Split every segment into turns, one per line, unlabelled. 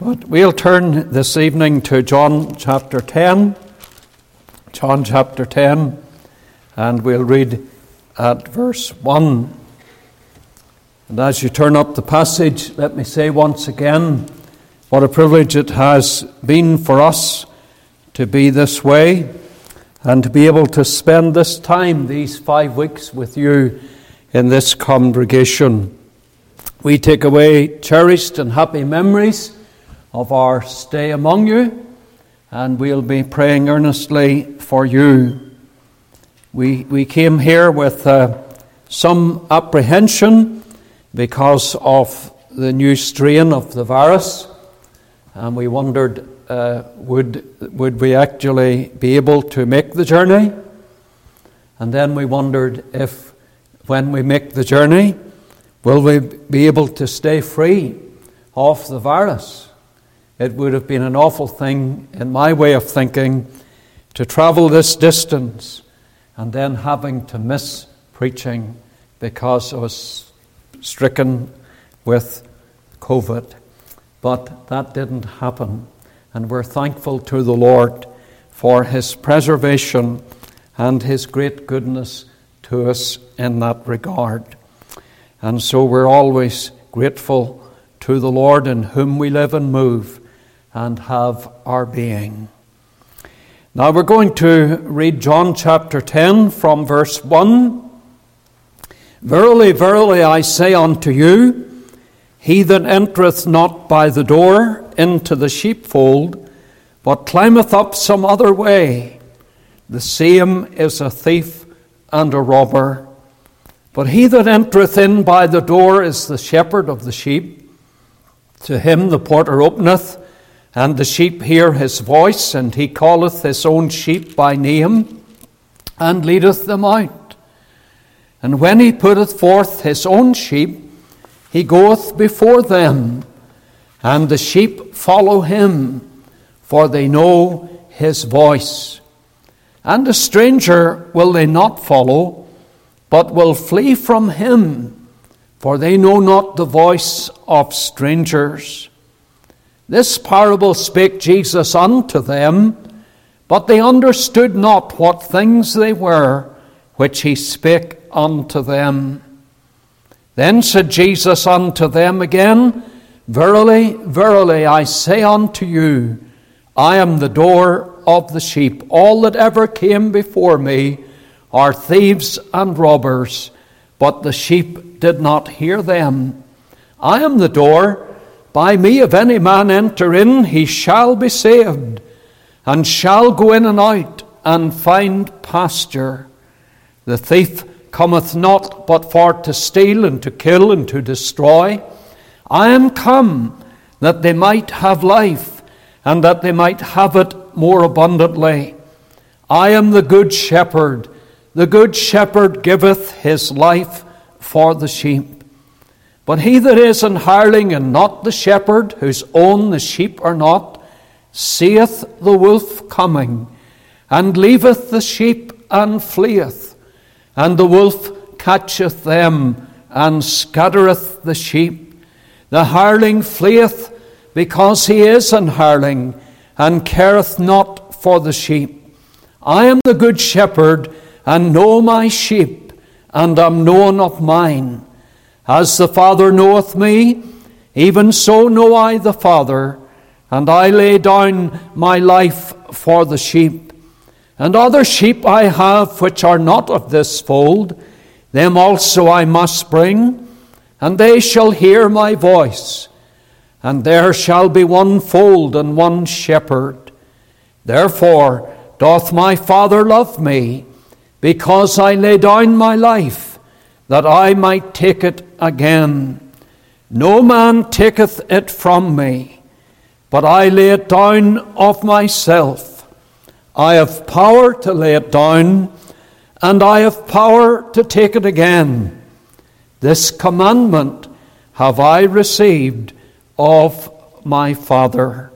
But we'll turn this evening to John chapter 10. John chapter 10, and we'll read at verse 1. And as you turn up the passage, let me say once again what a privilege it has been for us to be this way and to be able to spend this time, these five weeks, with you in this congregation. We take away cherished and happy memories of our stay among you, and we'll be praying earnestly for you. We, we came here with uh, some apprehension because of the new strain of the virus, and we wondered uh, would, would we actually be able to make the journey? And then we wondered if, when we make the journey, will we be able to stay free of the virus? It would have been an awful thing, in my way of thinking, to travel this distance and then having to miss preaching because I was stricken with COVID. But that didn't happen. And we're thankful to the Lord for his preservation and his great goodness to us in that regard. And so we're always grateful to the Lord in whom we live and move and have our being. Now we're going to read John chapter 10 from verse 1. Verily, verily, I say unto you, he that entereth not by the door into the sheepfold, but climbeth up some other way, the same is a thief and a robber. But he that entereth in by the door is the shepherd of the sheep. To him the porter openeth, and the sheep hear his voice, and he calleth his own sheep by name, and leadeth them out. And when he putteth forth his own sheep, he goeth before them, and the sheep follow him, for they know his voice. And a stranger will they not follow, but will flee from him, for they know not the voice of strangers. This parable spake Jesus unto them, but they understood not what things they were which he spake unto them. Then said Jesus unto them again, Verily, verily, I say unto you, I am the door of the sheep. All that ever came before me are thieves and robbers, but the sheep did not hear them. I am the door. By me, if any man enter in, he shall be saved, and shall go in and out, and find pasture. The thief cometh not but for to steal, and to kill, and to destroy. I am come that they might have life, and that they might have it more abundantly. I am the good shepherd. The good shepherd giveth his life for the sheep. But he that is an hireling and not the shepherd, whose own the sheep are not, seeth the wolf coming, and leaveth the sheep and fleeth. And the wolf catcheth them, and scattereth the sheep. The hireling fleeth because he is an hireling, and careth not for the sheep. I am the good shepherd, and know my sheep, and am known of mine. As the Father knoweth me, even so know I the Father, and I lay down my life for the sheep. And other sheep I have which are not of this fold, them also I must bring, and they shall hear my voice. And there shall be one fold and one shepherd. Therefore doth my Father love me, because I lay down my life that I might take it again. No man taketh it from me, but I lay it down of myself. I have power to lay it down, and I have power to take it again. This commandment have I received of my Father.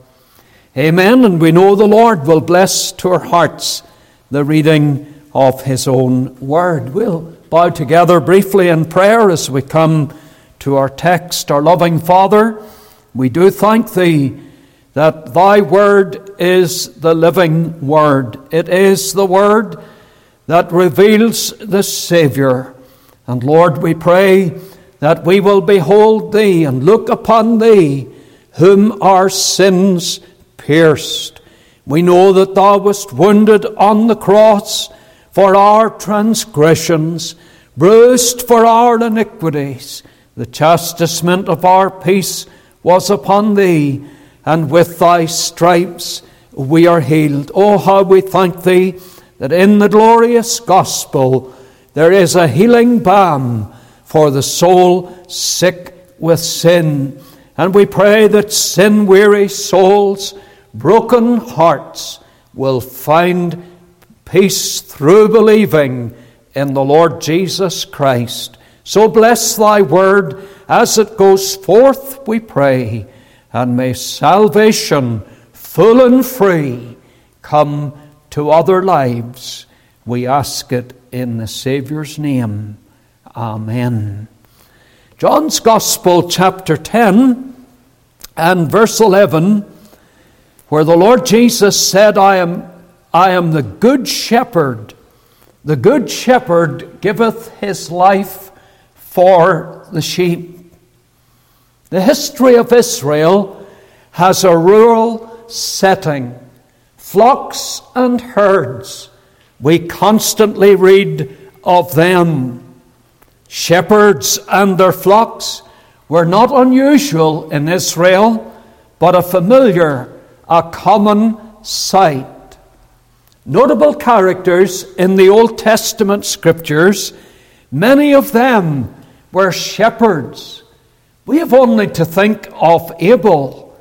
Amen. And we know the Lord will bless to our hearts the reading of his own word. We'll bow together briefly in prayer as we come to our text. Our loving Father, we do thank Thee that thy word is the living word. It is the word that reveals the Savior. And Lord, we pray that we will behold thee and look upon thee, whom our sins pierced. We know that thou wast wounded on the cross for our transgressions, bruised for our iniquities. The chastisement of our peace was upon thee and with thy stripes we are healed. Oh, how we thank thee that in the glorious gospel there is a healing balm for the soul sick with sin. And we pray that sin weary souls, broken hearts, will find peace through believing in the Lord Jesus Christ. So bless thy word as it goes forth, we pray and may salvation, full and free, come to other lives. We ask it in the Saviour's name. Amen. John's Gospel, chapter 10 and verse 11, where the Lord Jesus said, I am, I am the good shepherd. The good shepherd giveth his life for the sheep. The history of Israel has a rural setting, flocks and herds. We constantly read of them. Shepherds and their flocks were not unusual in Israel, but a familiar, a common sight. Notable characters in the Old Testament scriptures, many of them were shepherds we have only to think of Abel.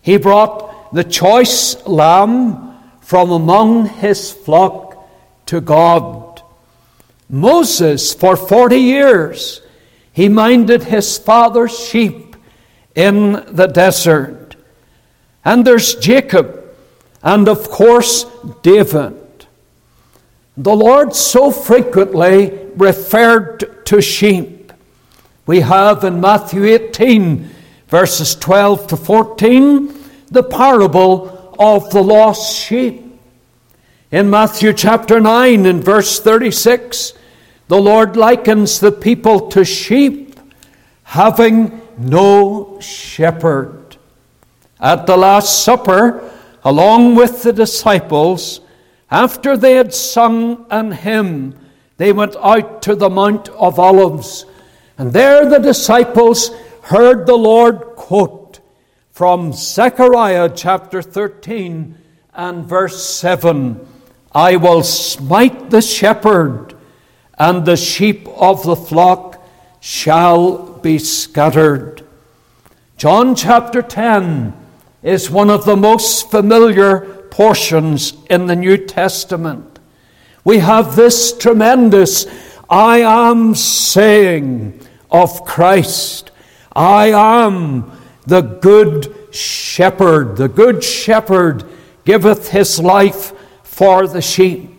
He brought the choice lamb from among his flock to God. Moses, for 40 years, he minded his father's sheep in the desert. And there's Jacob, and of course, David. The Lord so frequently referred to sheep. We have in Matthew 18, verses 12 to 14, the parable of the lost sheep. In Matthew chapter 9 and verse 36, the Lord likens the people to sheep having no shepherd. At the Last Supper, along with the disciples, after they had sung an hymn, they went out to the Mount of Olives. And there the disciples heard the Lord quote from Zechariah chapter 13 and verse 7 I will smite the shepherd, and the sheep of the flock shall be scattered. John chapter 10 is one of the most familiar portions in the New Testament. We have this tremendous I am saying of Christ, I am the good shepherd. The good shepherd giveth his life for the sheep.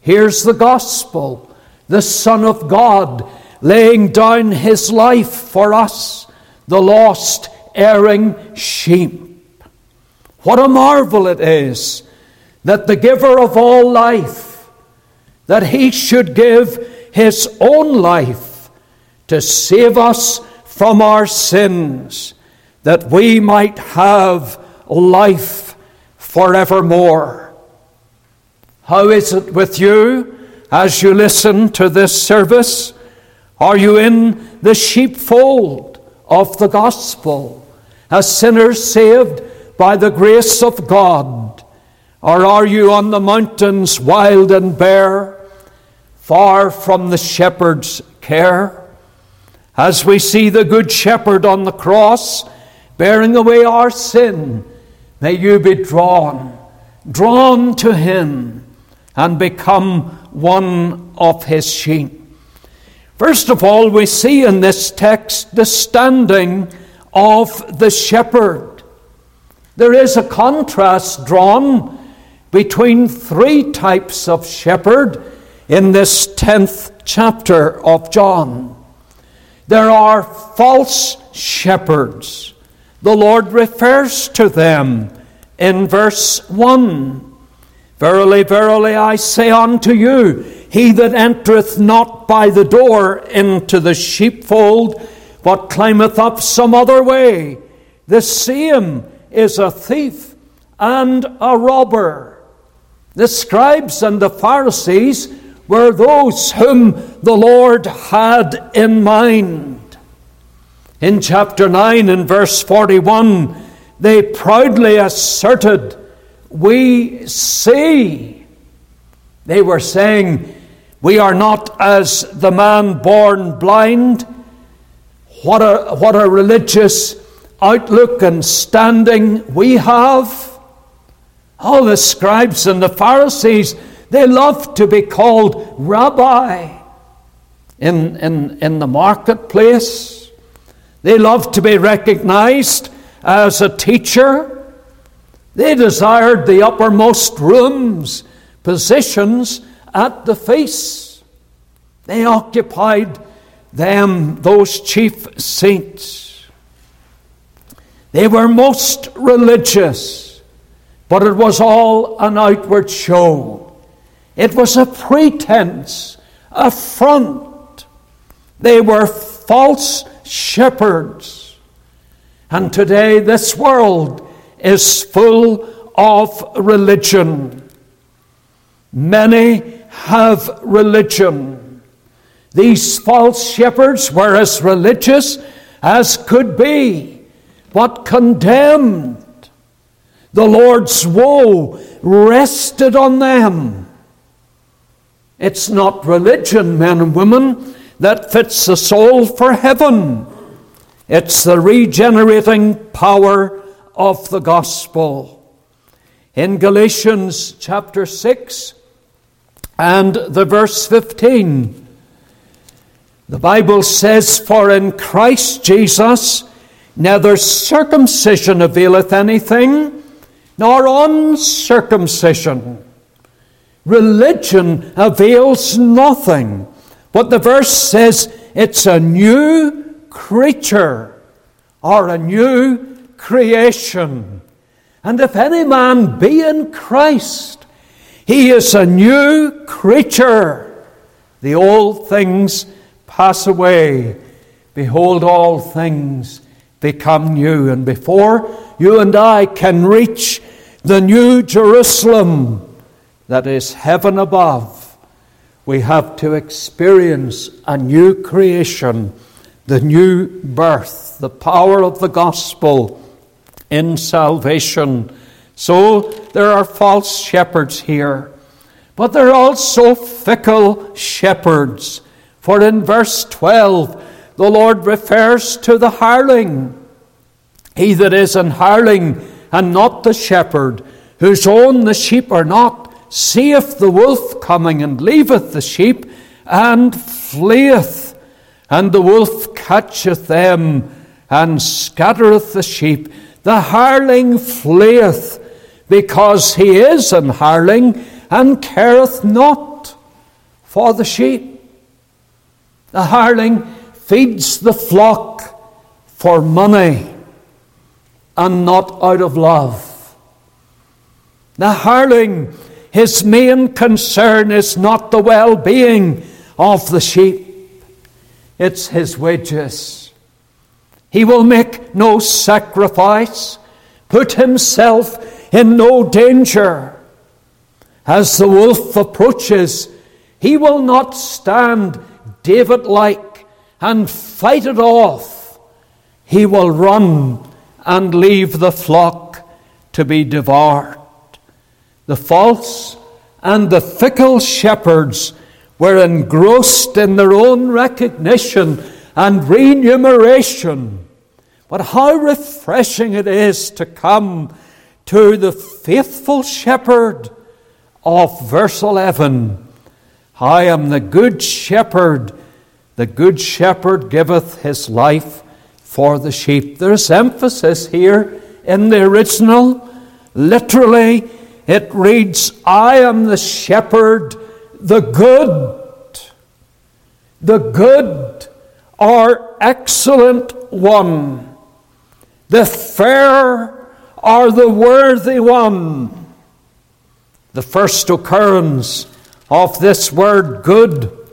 Here's the gospel the Son of God laying down his life for us, the lost, erring sheep. What a marvel it is that the giver of all life, that he should give his own life to save us from our sins, that we might have life forevermore. How is it with you as you listen to this service? Are you in the sheepfold of the gospel, A sinner saved by the grace of God? Or are you on the mountains wild and bare? far from the shepherd's care. As we see the Good Shepherd on the cross bearing away our sin, may you be drawn, drawn to Him, and become one of His sheep. First of all, we see in this text the standing of the shepherd. There is a contrast drawn between three types of shepherd in this 10th chapter of John. There are false shepherds. the Lord refers to them in verse 1. Verily, verily, I say unto you, he that entereth not by the door into the sheepfold, but climbeth up some other way, the same is a thief and a robber. The scribes and the Pharisees were those whom the Lord had in mind. In chapter 9 and verse 41, they proudly asserted, We see. They were saying, We are not as the man born blind. What a, what a religious outlook and standing we have. All the scribes and the Pharisees, they loved to be called rabbi in, in, in the marketplace. They loved to be recognized as a teacher. They desired the uppermost rooms, positions at the feasts. They occupied them, those chief saints. They were most religious, but it was all an outward show. It was a pretense, a front. They were false shepherds. And today, this world is full of religion. Many have religion. These false shepherds were as religious as could be, but condemned. The Lord's woe rested on them. It's not religion, men and women, that fits the soul for heaven. It's the regenerating power of the gospel. In Galatians chapter 6 and the verse 15, the Bible says, For in Christ Jesus neither circumcision availeth anything, nor uncircumcision. Religion avails nothing. But the verse says it's a new creature or a new creation. And if any man be in Christ, he is a new creature. The old things pass away. Behold, all things become new. And before you and I can reach the new Jerusalem that is heaven above, we have to experience a new creation the new birth, the power of the gospel in salvation. So there are false shepherds here, but there are also fickle shepherds. For in verse 12, the Lord refers to the hireling. He that is an hireling and not the shepherd, whose own the sheep are not, seeth the wolf coming and leaveth the sheep and fleeth and the wolf catcheth them and scattereth the sheep. The hireling fleeth because he is an hireling and careth not for the sheep. The hireling feeds the flock for money and not out of love. The hireling, his main concern is not the well being of the sheep it's his wages. He will make no sacrifice, put himself in no danger. As the wolf approaches, he will not stand David like and fight it off. He will run and leave the flock to be devoured. The false and the fickle shepherds were engrossed in their own recognition and remuneration. But how refreshing it is to come to the faithful shepherd of verse 11. I am the good shepherd. The good shepherd giveth his life for the sheep. There's emphasis here in the original. Literally, it reads, I am the shepherd the good, the good or excellent one. the fair or the worthy one. The first occurrence of this word good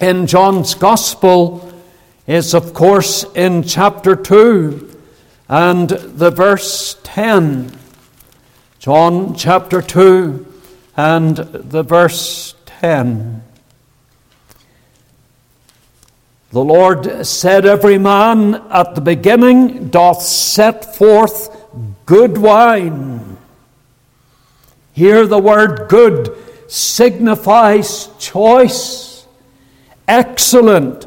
in John's Gospel is, of course, in chapter 2 and the verse 10. John chapter 2 and the verse 10. The Lord said, Every man at the beginning doth set forth good wine. Here the word good signifies choice, excellent,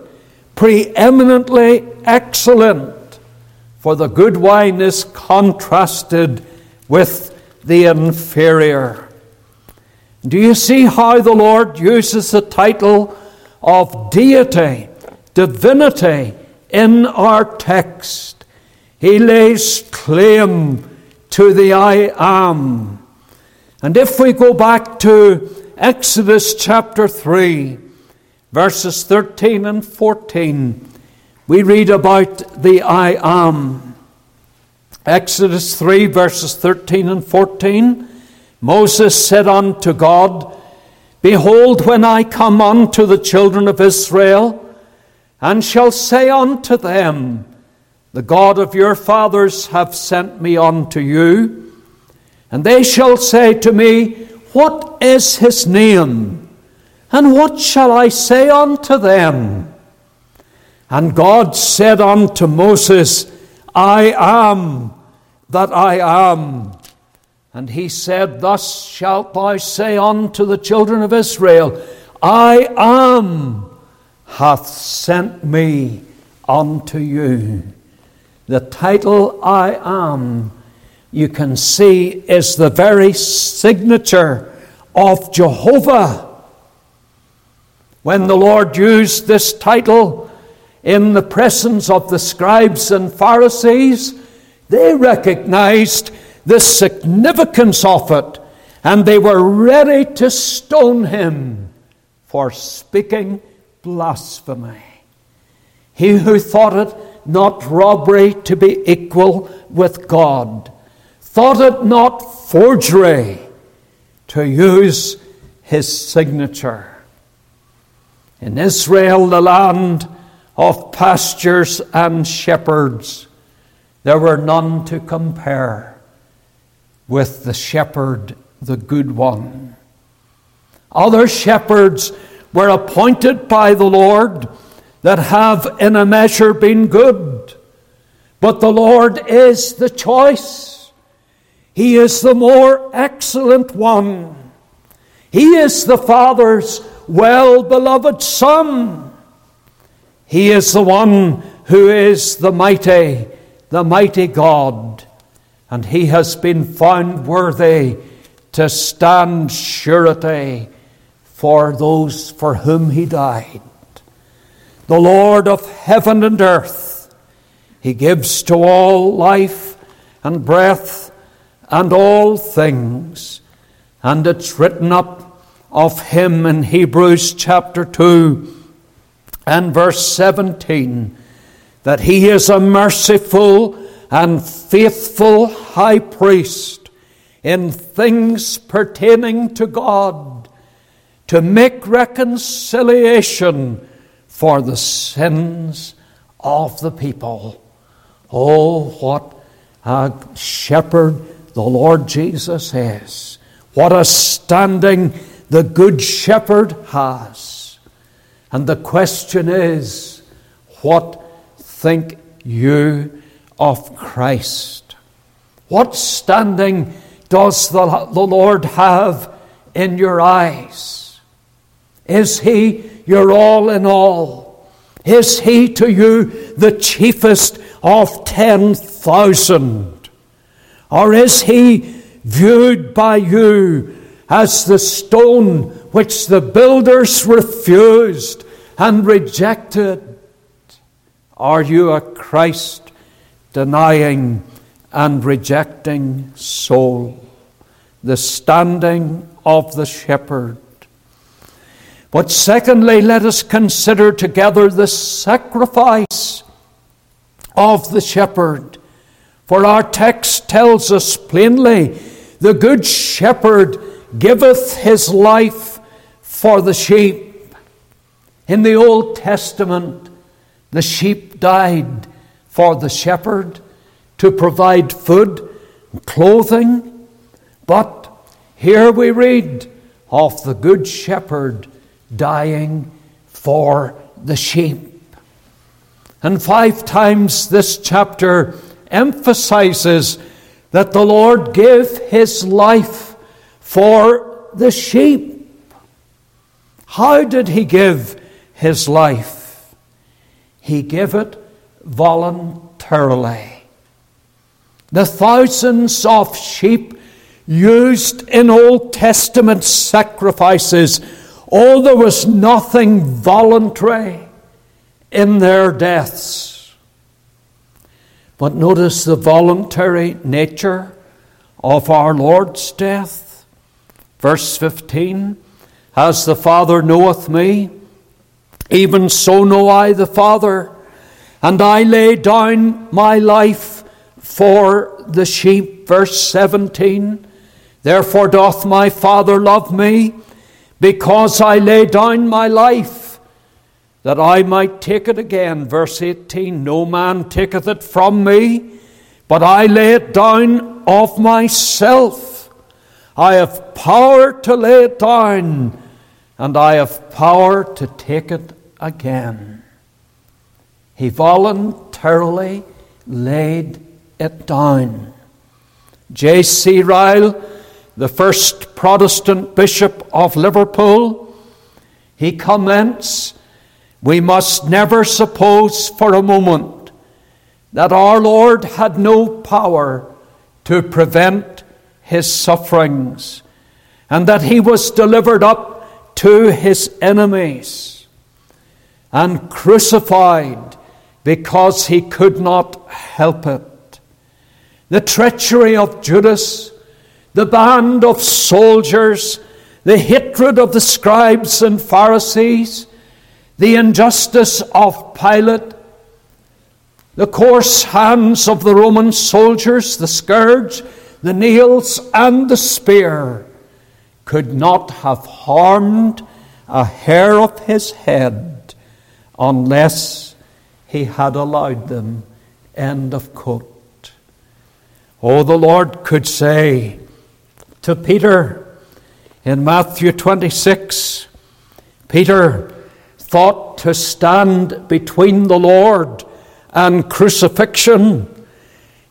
preeminently excellent. For the good wine is contrasted with the inferior. Do you see how the Lord uses the title of deity, divinity in our text? He lays claim to the I am. And if we go back to Exodus chapter 3, verses 13 and 14, we read about the I am. Exodus 3, verses 13 and 14. Moses said unto God, Behold, when I come unto the children of Israel, and shall say unto them, The God of your fathers hath sent me unto you, and they shall say to me, What is his name? And what shall I say unto them? And God said unto Moses, I am that I am. And he said, Thus shalt thou say unto the children of Israel, I am hath sent me unto you. The title I am, you can see, is the very signature of Jehovah. When the Lord used this title in the presence of the scribes and Pharisees, they recognized the significance of it, and they were ready to stone him for speaking blasphemy. He who thought it not robbery to be equal with God, thought it not forgery to use his signature. In Israel, the land of pastures and shepherds, there were none to compare with the shepherd, the good one. Other shepherds were appointed by the Lord that have in a measure been good, but the Lord is the choice. He is the more excellent one. He is the Father's well beloved Son. He is the one who is the mighty, the mighty God and he has been found worthy to stand surety for those for whom he died. The Lord of heaven and earth, he gives to all life and breath and all things. And it's written up of him in Hebrews chapter 2 and verse 17 that he is a merciful and faithful high priest in things pertaining to God to make reconciliation for the sins of the people. Oh, what a shepherd the Lord Jesus is. What a standing the Good Shepherd has. And the question is, what think you of Christ. What standing does the, the Lord have in your eyes? Is He your all in all? Is He to you the chiefest of 10,000? Or is He viewed by you as the stone which the builders refused and rejected? Are you a Christ denying and rejecting soul, the standing of the shepherd. But secondly, let us consider together the sacrifice of the shepherd. For our text tells us plainly the Good Shepherd giveth his life for the sheep. In the Old Testament, the sheep died for the shepherd to provide food and clothing. But here we read of the Good Shepherd dying for the sheep. And five times this chapter emphasizes that the Lord gave his life for the sheep. How did he give his life? He gave it voluntarily. The thousands of sheep used in Old Testament sacrifices, oh, there was nothing voluntary in their deaths. But notice the voluntary nature of our Lord's death. Verse 15 As the Father knoweth me, even so know I the Father, and I lay down my life for the sheep. Verse 17 Therefore doth my Father love me, because I lay down my life, that I might take it again. Verse 18 No man taketh it from me, but I lay it down of myself. I have power to lay it down, and I have power to take it again. He voluntarily laid it down. J.C. Ryle, the first Protestant bishop of Liverpool, he comments We must never suppose for a moment that our Lord had no power to prevent his sufferings and that he was delivered up to his enemies and crucified because he could not help it. The treachery of Judas, the band of soldiers, the hatred of the scribes and Pharisees, the injustice of Pilate, the coarse hands of the Roman soldiers, the scourge, the nails, and the spear could not have harmed a hair of his head unless he had allowed them. End of quote. Oh, the Lord could say to Peter in Matthew 26 Peter thought to stand between the Lord and crucifixion.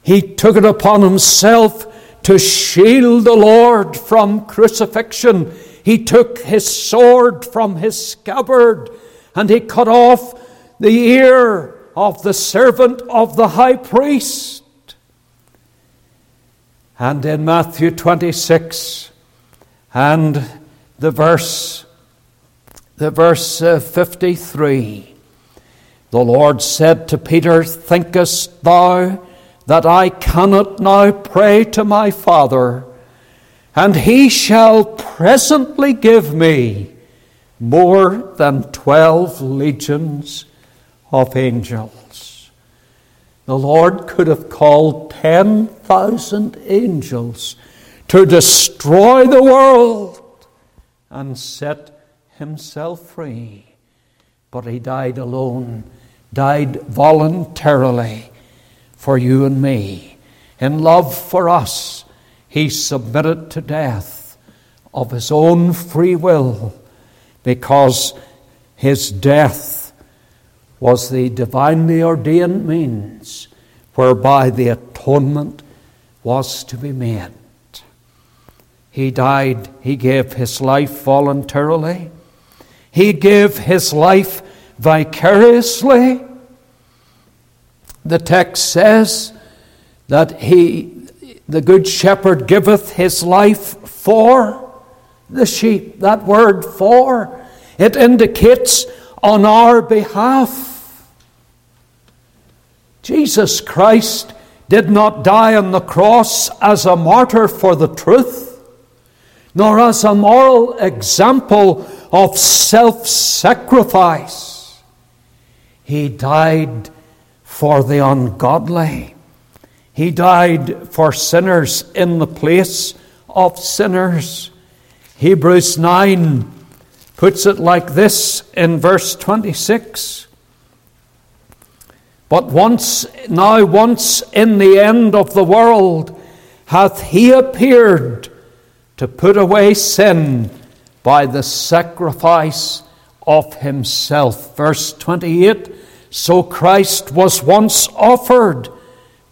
He took it upon himself to shield the Lord from crucifixion. He took his sword from his scabbard and he cut off the ear of the servant of the high priest. And in Matthew 26 and the verse, the verse uh, 53, the Lord said to Peter, Thinkest thou that I cannot now pray to my Father, and he shall presently give me more than twelve legions of angels. The Lord could have called 10,000 angels to destroy the world and set himself free. But he died alone, died voluntarily for you and me. In love for us, he submitted to death of his own free will because his death was the divinely ordained means whereby the atonement was to be made. He died, he gave his life voluntarily, he gave his life vicariously. The text says that he, the good shepherd, giveth his life for the sheep. That word for, it indicates on our behalf. Jesus Christ did not die on the cross as a martyr for the truth, nor as a moral example of self sacrifice. He died for the ungodly. He died for sinners in the place of sinners. Hebrews 9 puts it like this in verse 26. But once, now once in the end of the world, hath he appeared to put away sin by the sacrifice of himself. Verse 28 So Christ was once offered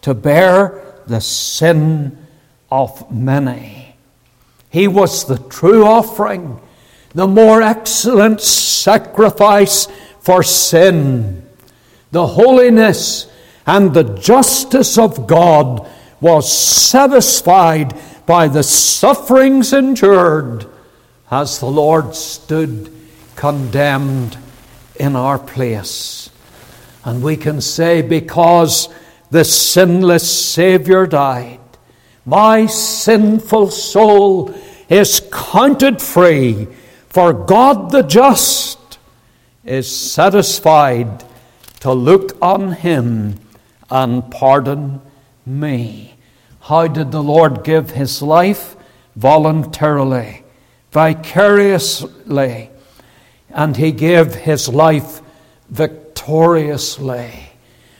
to bear the sin of many. He was the true offering, the more excellent sacrifice for sin. The holiness and the justice of God was satisfied by the sufferings endured as the Lord stood condemned in our place. And we can say, because the sinless Savior died, my sinful soul is counted free, for God the just is satisfied to look on Him and pardon me. How did the Lord give His life? Voluntarily, vicariously, and He gave His life victoriously.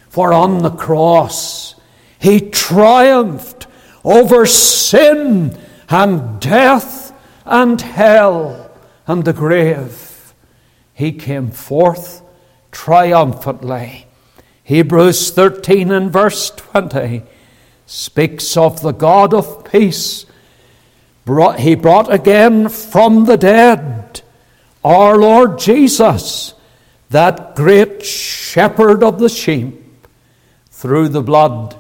For on the cross, He triumphed over sin and death and hell and the grave. He came forth triumphantly. Hebrews 13 and verse 20 speaks of the God of peace. he brought again from the dead our Lord Jesus, that great shepherd of the sheep, through the blood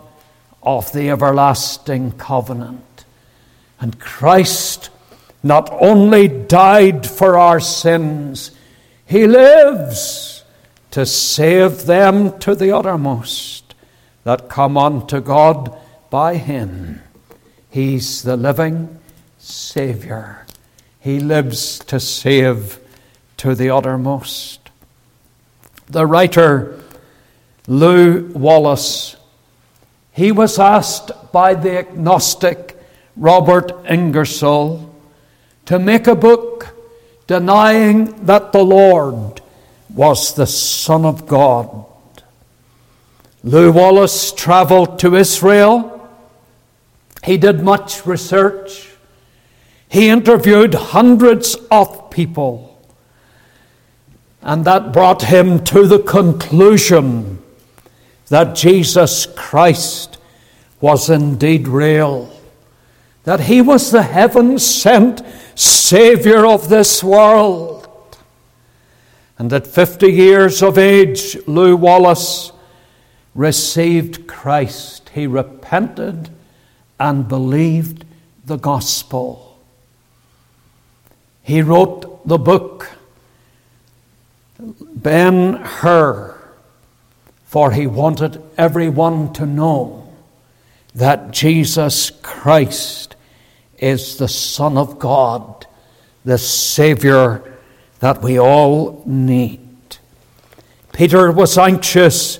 of the everlasting covenant. And Christ not only died for our sins, He lives to save them to the uttermost that come unto God by Him. He's the living Savior. He lives to save to the uttermost. The writer Lew Wallace, he was asked by the agnostic Robert Ingersoll to make a book denying that the Lord was the Son of God. Lew Wallace traveled to Israel. He did much research. He interviewed hundreds of people. And that brought him to the conclusion that Jesus Christ was indeed real, that he was the heaven sent Savior of this world. And at 50 years of age, Lew Wallace received Christ. He repented and believed the gospel. He wrote the book Ben Hur, for he wanted everyone to know that Jesus Christ is the Son of God, the Savior that we all need. Peter was anxious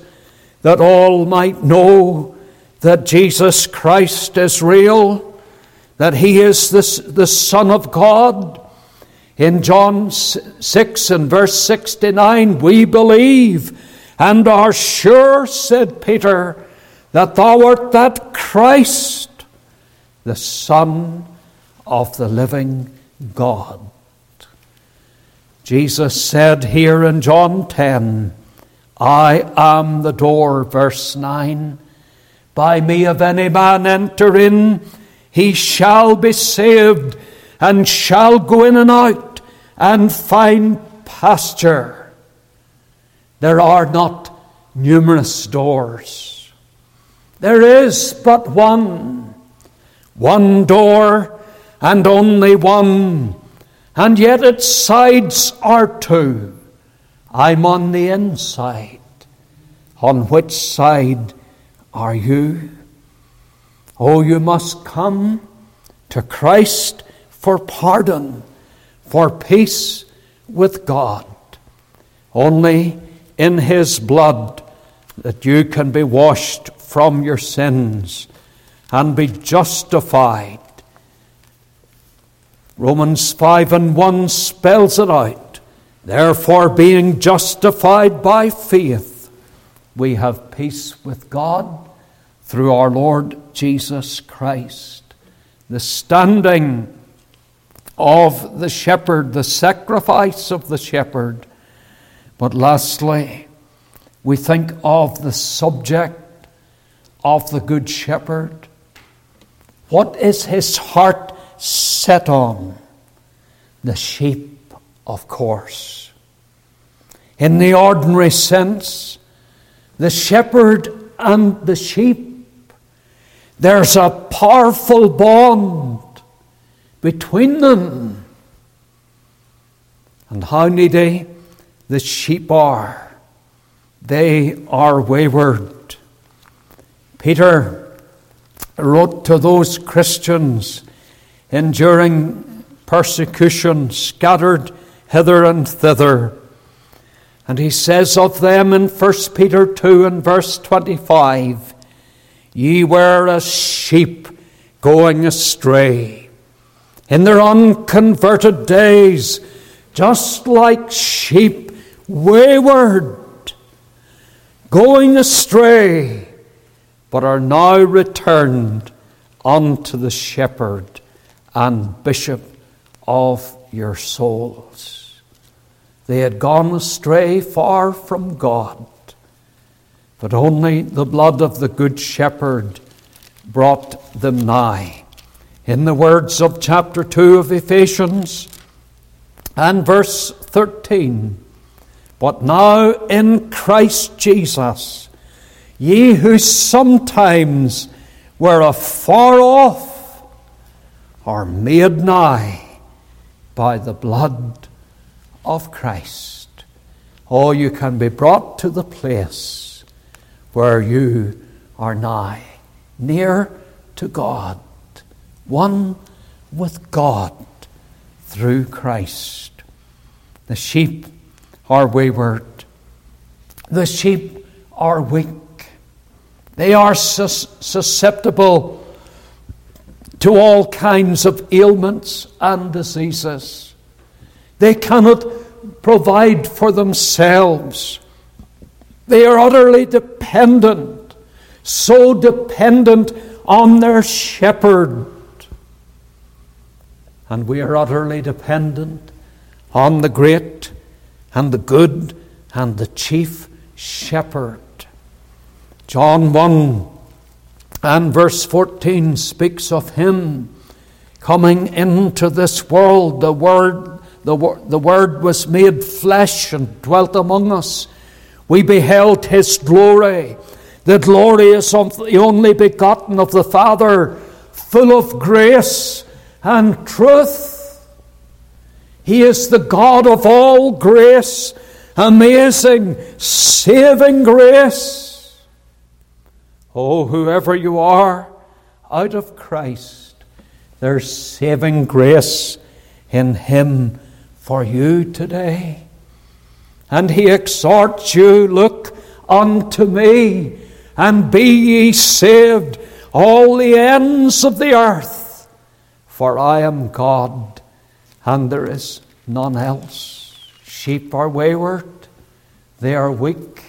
that all might know that Jesus Christ is real, that he is the, the Son of God. In John 6 and verse 69, we believe and are sure, said Peter, that thou art that Christ, the Son of the living God. Jesus said here in John 10, I am the door, verse 9. By me, if any man enter in, he shall be saved and shall go in and out and find pasture. There are not numerous doors. There is but one, one door and only one and yet its sides are two. I'm on the inside. On which side are you? Oh, you must come to Christ for pardon, for peace with God. Only in His blood that you can be washed from your sins and be justified. Romans 5 and 1 spells it out. Therefore, being justified by faith, we have peace with God through our Lord Jesus Christ. The standing of the shepherd, the sacrifice of the shepherd. But lastly, we think of the subject of the Good Shepherd. What is his heart set on? The sheep, of course. In the ordinary sense, the shepherd and the sheep, there's a powerful bond between them. And how needy the sheep are. They are wayward. Peter wrote to those Christians enduring persecution, scattered hither and thither. And he says of them in 1 Peter 2 and verse 25 Ye were as sheep going astray in their unconverted days, just like sheep wayward, going astray, but are now returned unto the shepherd and bishop of your souls. They had gone astray far from God, but only the blood of the Good Shepherd brought them nigh. In the words of chapter 2 of Ephesians and verse 13, but now in Christ Jesus, ye who sometimes were afar off are made nigh by the blood of Christ. Oh, you can be brought to the place where you are nigh, near to God one with God through Christ. The sheep are wayward, the sheep are weak, they are sus- susceptible to all kinds of ailments and diseases. They cannot provide for themselves. They are utterly dependent, so dependent on their shepherd and we are utterly dependent on the great and the good and the chief shepherd. John 1 and verse 14 speaks of him coming into this world. The Word, the, the Word was made flesh and dwelt among us. We beheld his glory. The glory is of the only begotten of the Father, full of grace and truth. He is the God of all grace, amazing, saving grace. Oh, whoever you are, out of Christ, there's saving grace in Him for you today. And He exhorts you, Look unto me, and be ye saved, all the ends of the earth. For I am God, and there is none else. Sheep are wayward, they are weak,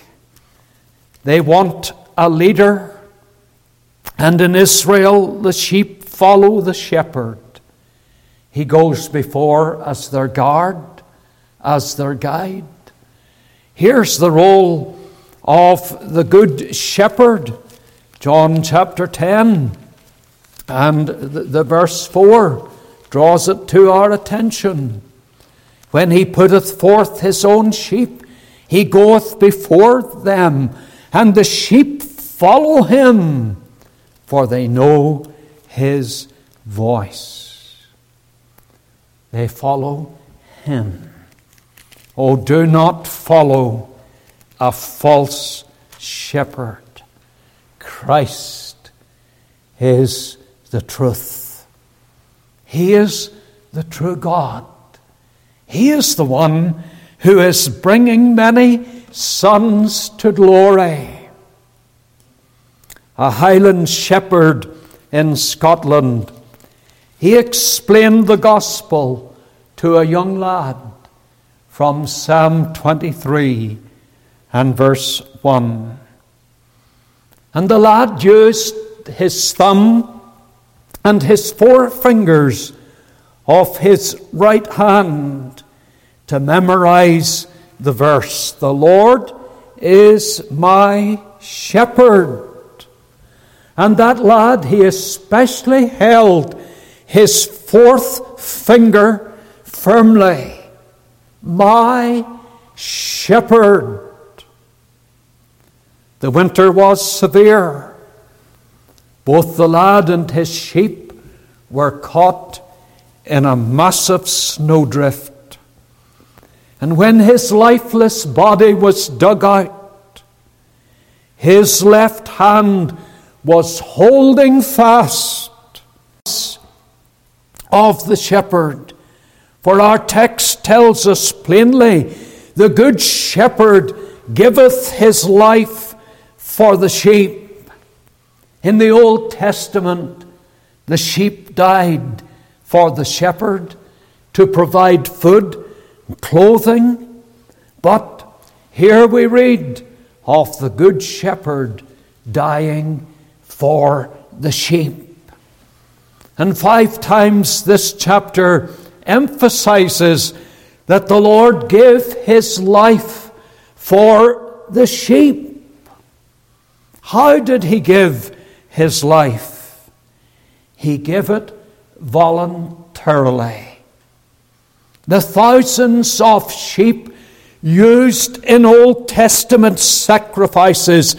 they want a leader. And in Israel, the sheep follow the shepherd. He goes before as their guard, as their guide. Here's the role of the good shepherd, John chapter 10. And the, the verse 4 draws it to our attention. When he putteth forth his own sheep, he goeth before them, and the sheep follow him, for they know his voice. They follow him. Oh, do not follow a false shepherd. Christ is the truth. He is the true God. He is the one who is bringing many sons to glory. A Highland shepherd in Scotland, he explained the gospel to a young lad from Psalm 23 and verse 1. And the lad used his thumb and his four fingers of his right hand to memorize the verse The Lord is my shepherd. And that lad, he especially held his fourth finger firmly. My shepherd. The winter was severe. Both the lad and his sheep were caught in a massive snowdrift. And when his lifeless body was dug out, his left hand was holding fast of the shepherd. For our text tells us plainly the good shepherd giveth his life for the sheep. In the Old Testament, the sheep died for the shepherd to provide food and clothing. But here we read of the good shepherd dying for the sheep. And five times this chapter emphasizes that the Lord gave his life for the sheep. How did he give his life? He gave it voluntarily. The thousands of sheep used in Old Testament sacrifices,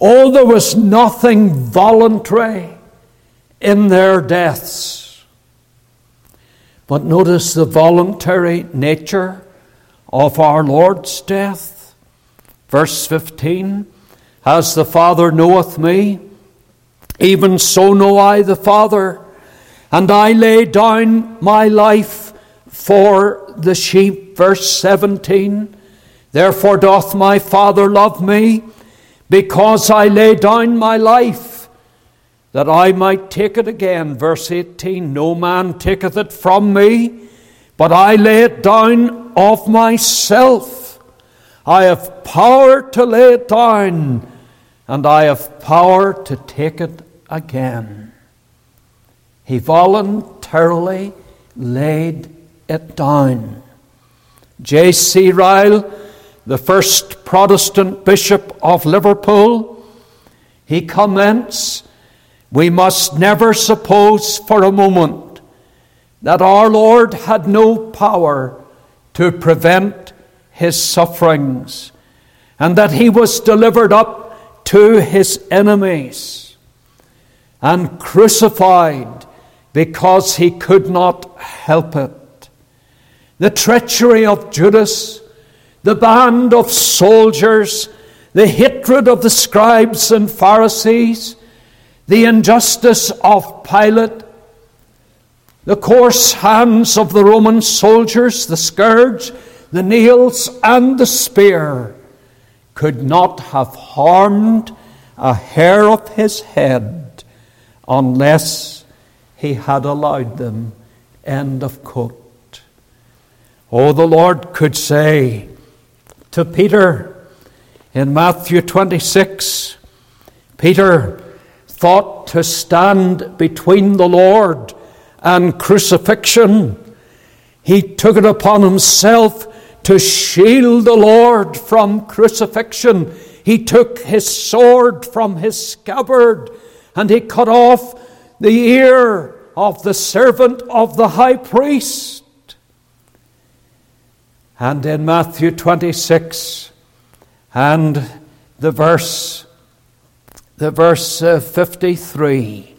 oh, there was nothing voluntary in their deaths. But notice the voluntary nature of our Lord's death. Verse 15 as the Father knoweth me, even so know I the Father, and I lay down my life for the sheep. Verse 17 Therefore doth my Father love me, because I lay down my life, that I might take it again. Verse 18 No man taketh it from me, but I lay it down of myself. I have power to lay it down and I have power to take it again. He voluntarily laid it down. J.C. Ryle, the first Protestant bishop of Liverpool, he comments We must never suppose for a moment that our Lord had no power to prevent his sufferings and that he was delivered up to his enemies and crucified because he could not help it. The treachery of Judas, the band of soldiers, the hatred of the scribes and Pharisees, the injustice of Pilate, the coarse hands of the Roman soldiers, the scourge, the nails, and the spear could not have harmed a hair of his head unless he had allowed them. End of quote. Oh, the Lord could say to Peter in Matthew 26 Peter thought to stand between the Lord and crucifixion. He took it upon himself to shield the Lord from crucifixion. He took his sword from his scabbard and he cut off the ear of the servant of the high priest. And in Matthew 26 and the verse the verse uh, 53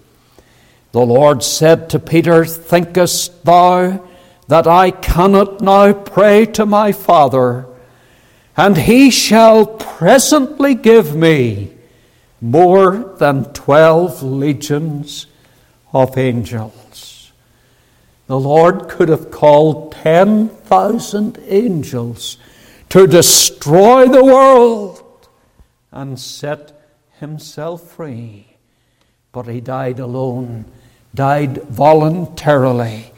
the Lord said to Peter thinkest thou that I cannot now pray to my Father, and he shall presently give me more than twelve legions of angels. The Lord could have called 10,000 angels to destroy the world and set himself free. but he died alone, died voluntarily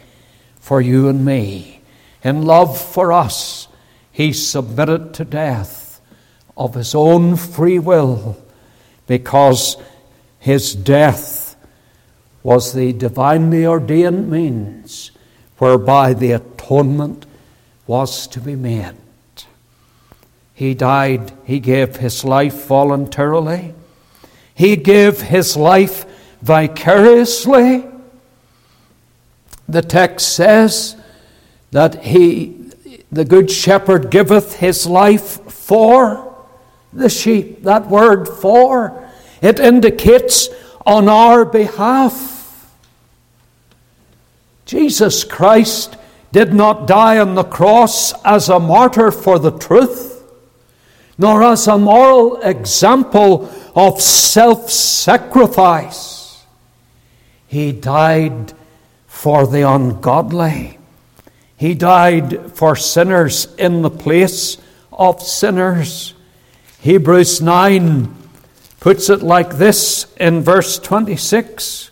for you and me. In love for us, he submitted to death of his own free will because his death was the divinely ordained means whereby the atonement was to be made. He died, he gave his life voluntarily, he gave his life vicariously. The text says that he, the good shepherd, giveth his life for the sheep. That word for, it indicates on our behalf. Jesus Christ did not die on the cross as a martyr for the truth, nor as a moral example of self sacrifice. He died for the ungodly. He died for sinners in the place of sinners. Hebrews 9 puts it like this in verse 26.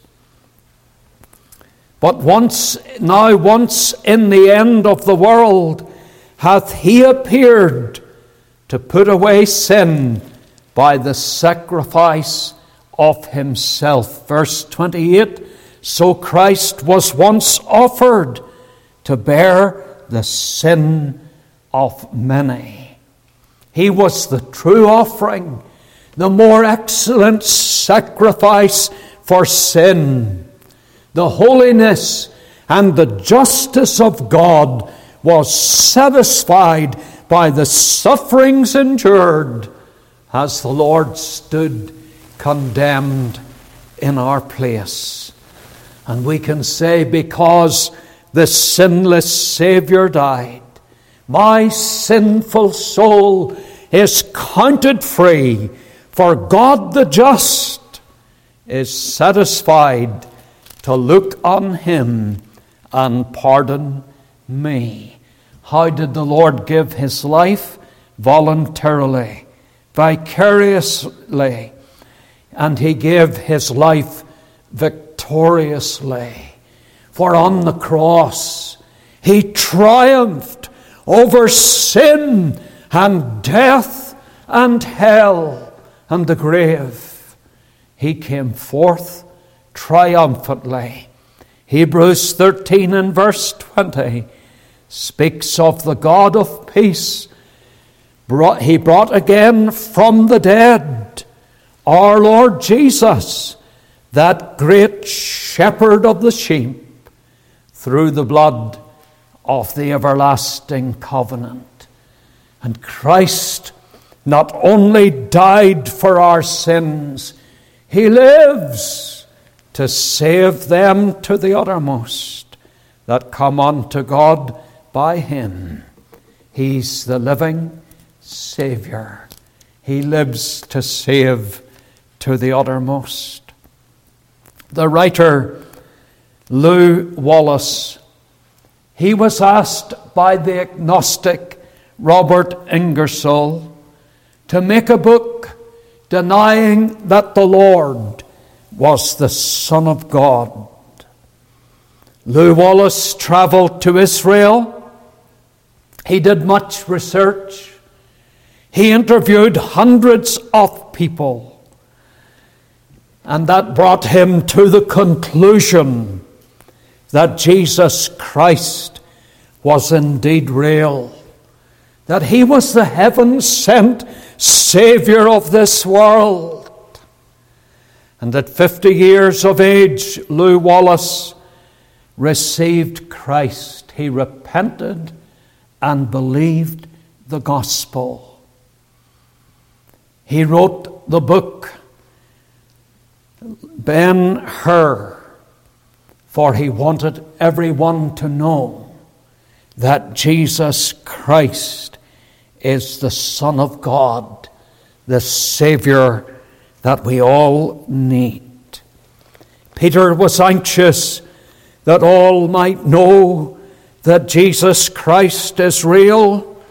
But once, now once in the end of the world, hath he appeared to put away sin by the sacrifice of himself. Verse 28 So Christ was once offered to bear the sin of many. He was the true offering, the more excellent sacrifice for sin. The holiness and the justice of God was satisfied by the sufferings endured as the Lord stood condemned in our place. And we can say, because the sinless Savior died, my sinful soul is counted free, for God the just is satisfied to look on him and pardon me. How did the Lord give his life? Voluntarily, vicariously, and he gave his life victoriously. For on the cross, he triumphed over sin and death and hell and the grave. He came forth triumphantly. Hebrews 13 and verse 20 speaks of the God of peace. he brought again from the dead our Lord Jesus, that great shepherd of the sheep, through the blood of the everlasting covenant. And Christ not only died for our sins, He lives to save them to the uttermost that come unto God by Him. He's the living Savior. He lives to save to the uttermost. The writer Lew Wallace, he was asked by the agnostic Robert Ingersoll to make a book denying that the Lord was the Son of God. Lew Wallace traveled to Israel. He did much research. He interviewed hundreds of people. And that brought him to the conclusion that Jesus Christ was indeed real, that he was the heaven sent Savior of this world and at 50 years of age, Lew Wallace received Christ. He repented and believed the gospel. He wrote the book Ben Hur, for he wanted everyone to know that Jesus Christ is the Son of God, the Savior that we all need. Peter was anxious that all might know that Jesus Christ is real,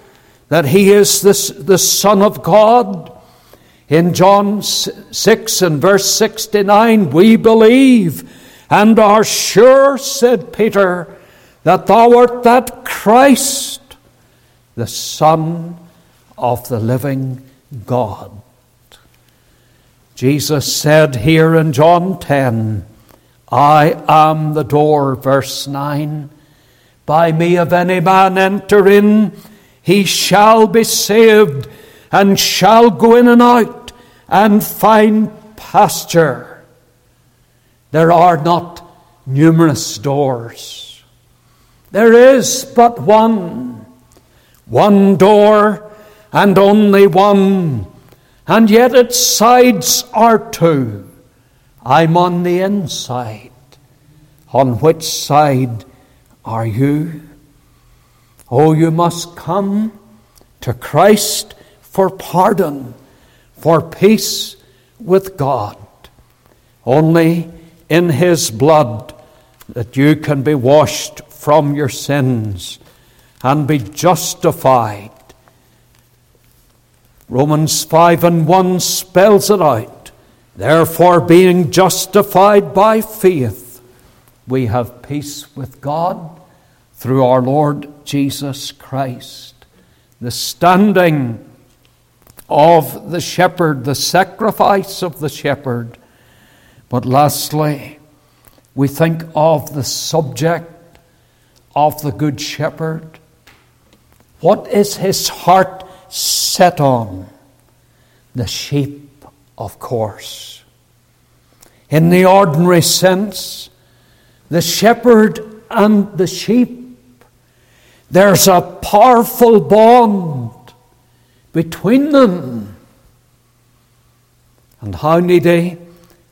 that he is the, the Son of God. In John 6 and verse 69, we believe and are sure, said Peter, that thou art that Christ, the Son of the living God. Jesus said here in John 10, I am the door, verse 9. By me, if any man enter in, he shall be saved and shall go in and out and fine pasture. There are not numerous doors. There is but one, one door and only one, and yet its sides are two. I'm on the inside. On which side are you? Oh, you must come to Christ for pardon, for peace with God. Only in His blood that you can be washed from your sins and be justified. Romans 5 and 1 spells it out. Therefore, being justified by faith, we have peace with God through our Lord Jesus Christ. The standing of the shepherd, the sacrifice of the shepherd. But lastly, we think of the subject of the Good Shepherd. What is his heart set on? The sheep, of course. In the ordinary sense, the shepherd and the sheep there's a powerful bond between them. And how needy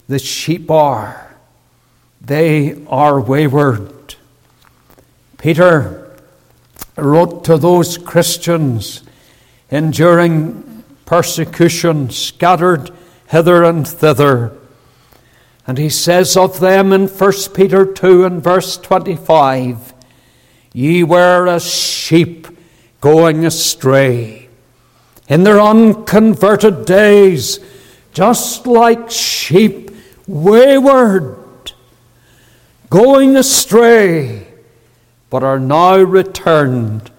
the sheep are. They are wayward. Peter wrote to those Christians enduring persecution, scattered hither and thither. And he says of them in 1 Peter 2 and verse 25 Ye were as sheep going astray. In their unconverted days, just like sheep wayward, going astray, but are now returned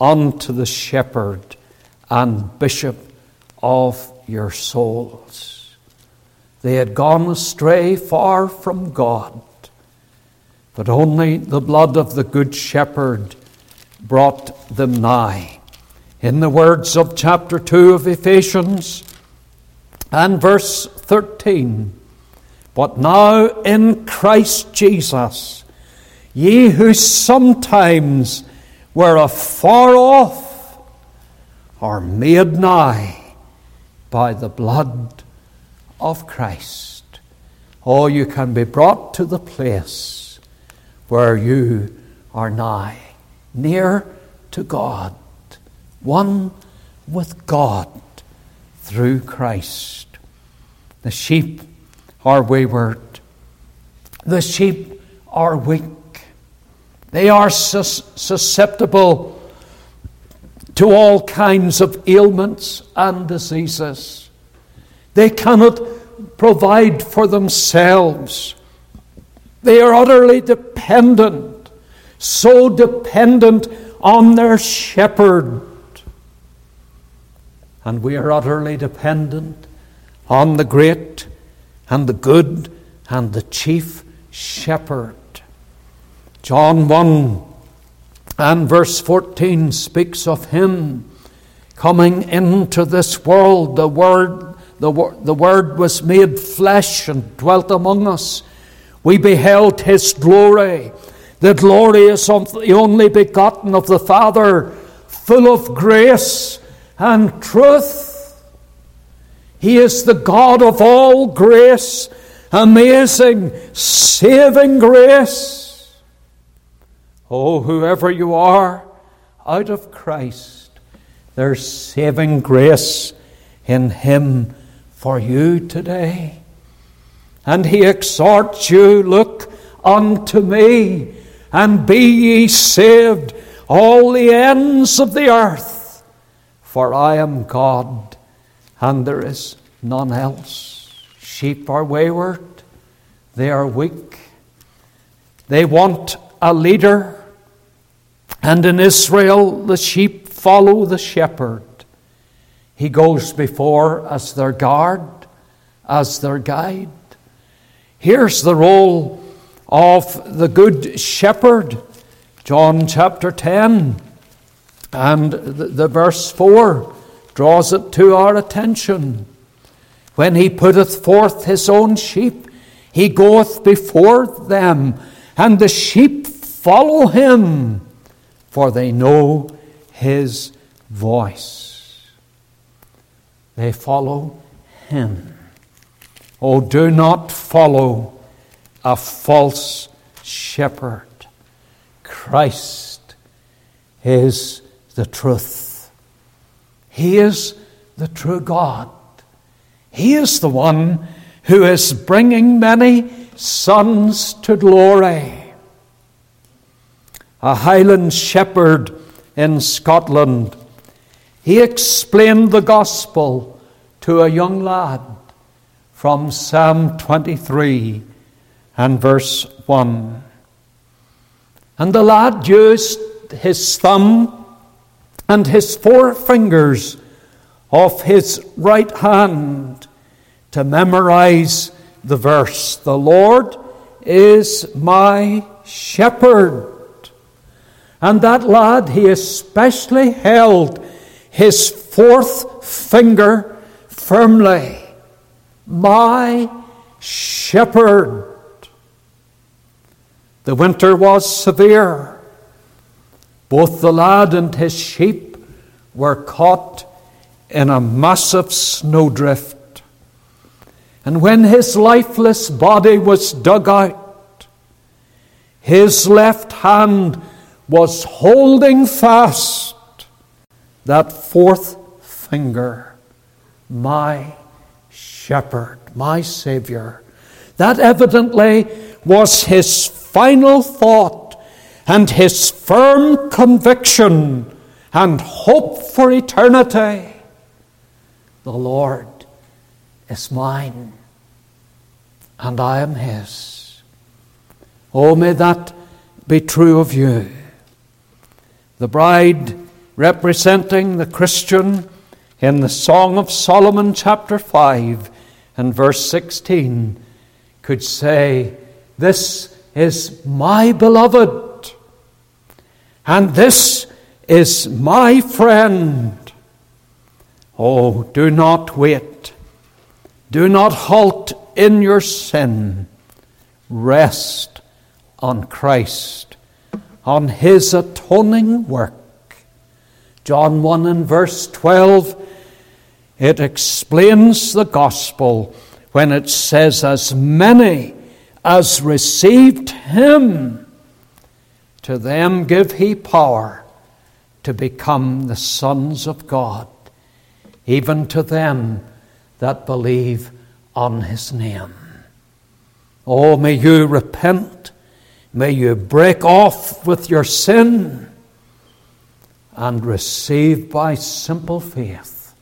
unto the shepherd and bishop of your souls. They had gone astray far from God. But only the blood of the Good Shepherd brought them nigh. In the words of chapter 2 of Ephesians and verse 13, but now in Christ Jesus, ye who sometimes were afar off are made nigh by the blood of Christ. Oh, you can be brought to the place where you are nigh, near to God, one with God through Christ. The sheep are wayward, the sheep are weak, they are sus- susceptible to all kinds of ailments and diseases. They cannot provide for themselves. They are utterly dependent, so dependent on their shepherd. And we are utterly dependent on the great and the good and the chief shepherd. John 1 and verse 14 speaks of him coming into this world. The Word, the, the Word was made flesh and dwelt among us we beheld his glory, the glorious of the only begotten of the Father, full of grace and truth. He is the God of all grace, amazing, saving grace. Oh, whoever you are, out of Christ, there's saving grace in Him for you today. And he exhorts you, Look unto me, and be ye saved, all the ends of the earth. For I am God, and there is none else. Sheep are wayward, they are weak, they want a leader. And in Israel, the sheep follow the shepherd. He goes before as their guard, as their guide. Here's the role of the Good Shepherd, John chapter 10, and the, the verse 4 draws it to our attention. When he putteth forth his own sheep, he goeth before them, and the sheep follow him, for they know his voice. They follow him. Oh, do not follow a false shepherd. Christ is the truth. He is the true God. He is the one who is bringing many sons to glory. A Highland shepherd in Scotland, he explained the gospel to a young lad from Psalm 23 and verse 1. And the lad used his thumb and his four fingers of his right hand to memorize the verse The Lord is my shepherd. And that lad, he especially held his fourth finger firmly. My shepherd. The winter was severe. Both the lad and his sheep were caught in a massive snowdrift. And when his lifeless body was dug out, his left hand was holding fast that fourth finger, my shepherd, my Savior. That evidently was his final thought and his firm conviction and hope for eternity the Lord is mine, and I am his. Oh, may that be true of you. The bride representing the Christian in the Song of Solomon, chapter 5 and verse 16, could say, This is my beloved and this is my friend. Oh, do not wait. Do not halt in your sin. Rest on Christ, on His atoning work. John 1 and verse 12, it explains the gospel when it says, As many as received Him, to them give he power to become the sons of God, even to them that believe on his name. Oh, may you repent. May you break off with your sin and receive by simple faith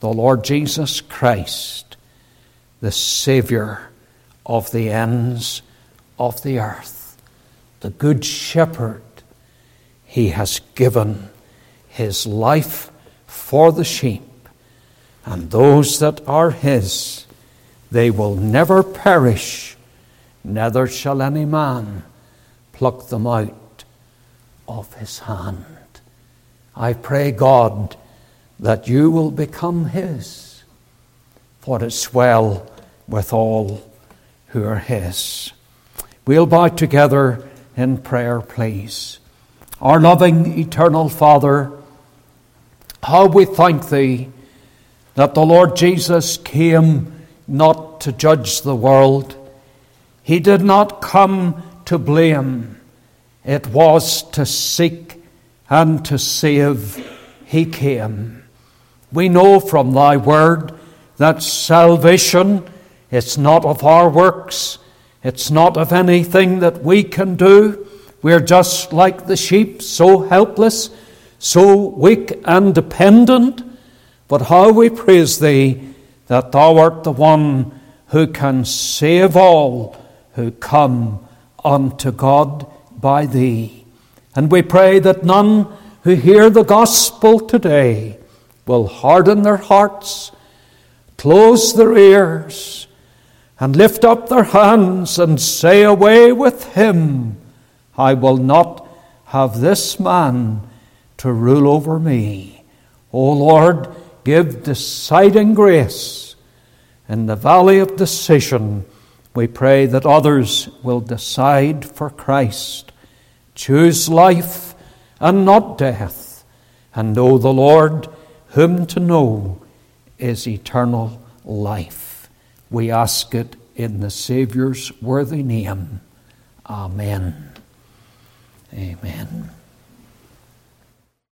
the Lord Jesus Christ, the Savior of the ends of the earth the Good Shepherd, he has given his life for the sheep, and those that are his, they will never perish, neither shall any man pluck them out of his hand. I pray, God, that you will become his, for it's well with all who are his. We'll bow together in prayer, please. Our loving, eternal Father, how we thank Thee that the Lord Jesus came not to judge the world. He did not come to blame. It was to seek and to save He came. We know from Thy word that salvation is not of our works, it's not of anything that we can do. We're just like the sheep, so helpless, so weak and dependent. But how we praise Thee that thou art the one who can save all who come unto God by thee. And we pray that none who hear the gospel today will harden their hearts, close their ears, and lift up their hands and say, Away with him! I will not have this man to rule over me. O Lord, give deciding grace in the valley of decision. We pray that others will decide for Christ, choose life and not death, and know the Lord, whom to know is eternal life. We ask it in the Savior's worthy name. Amen. Amen.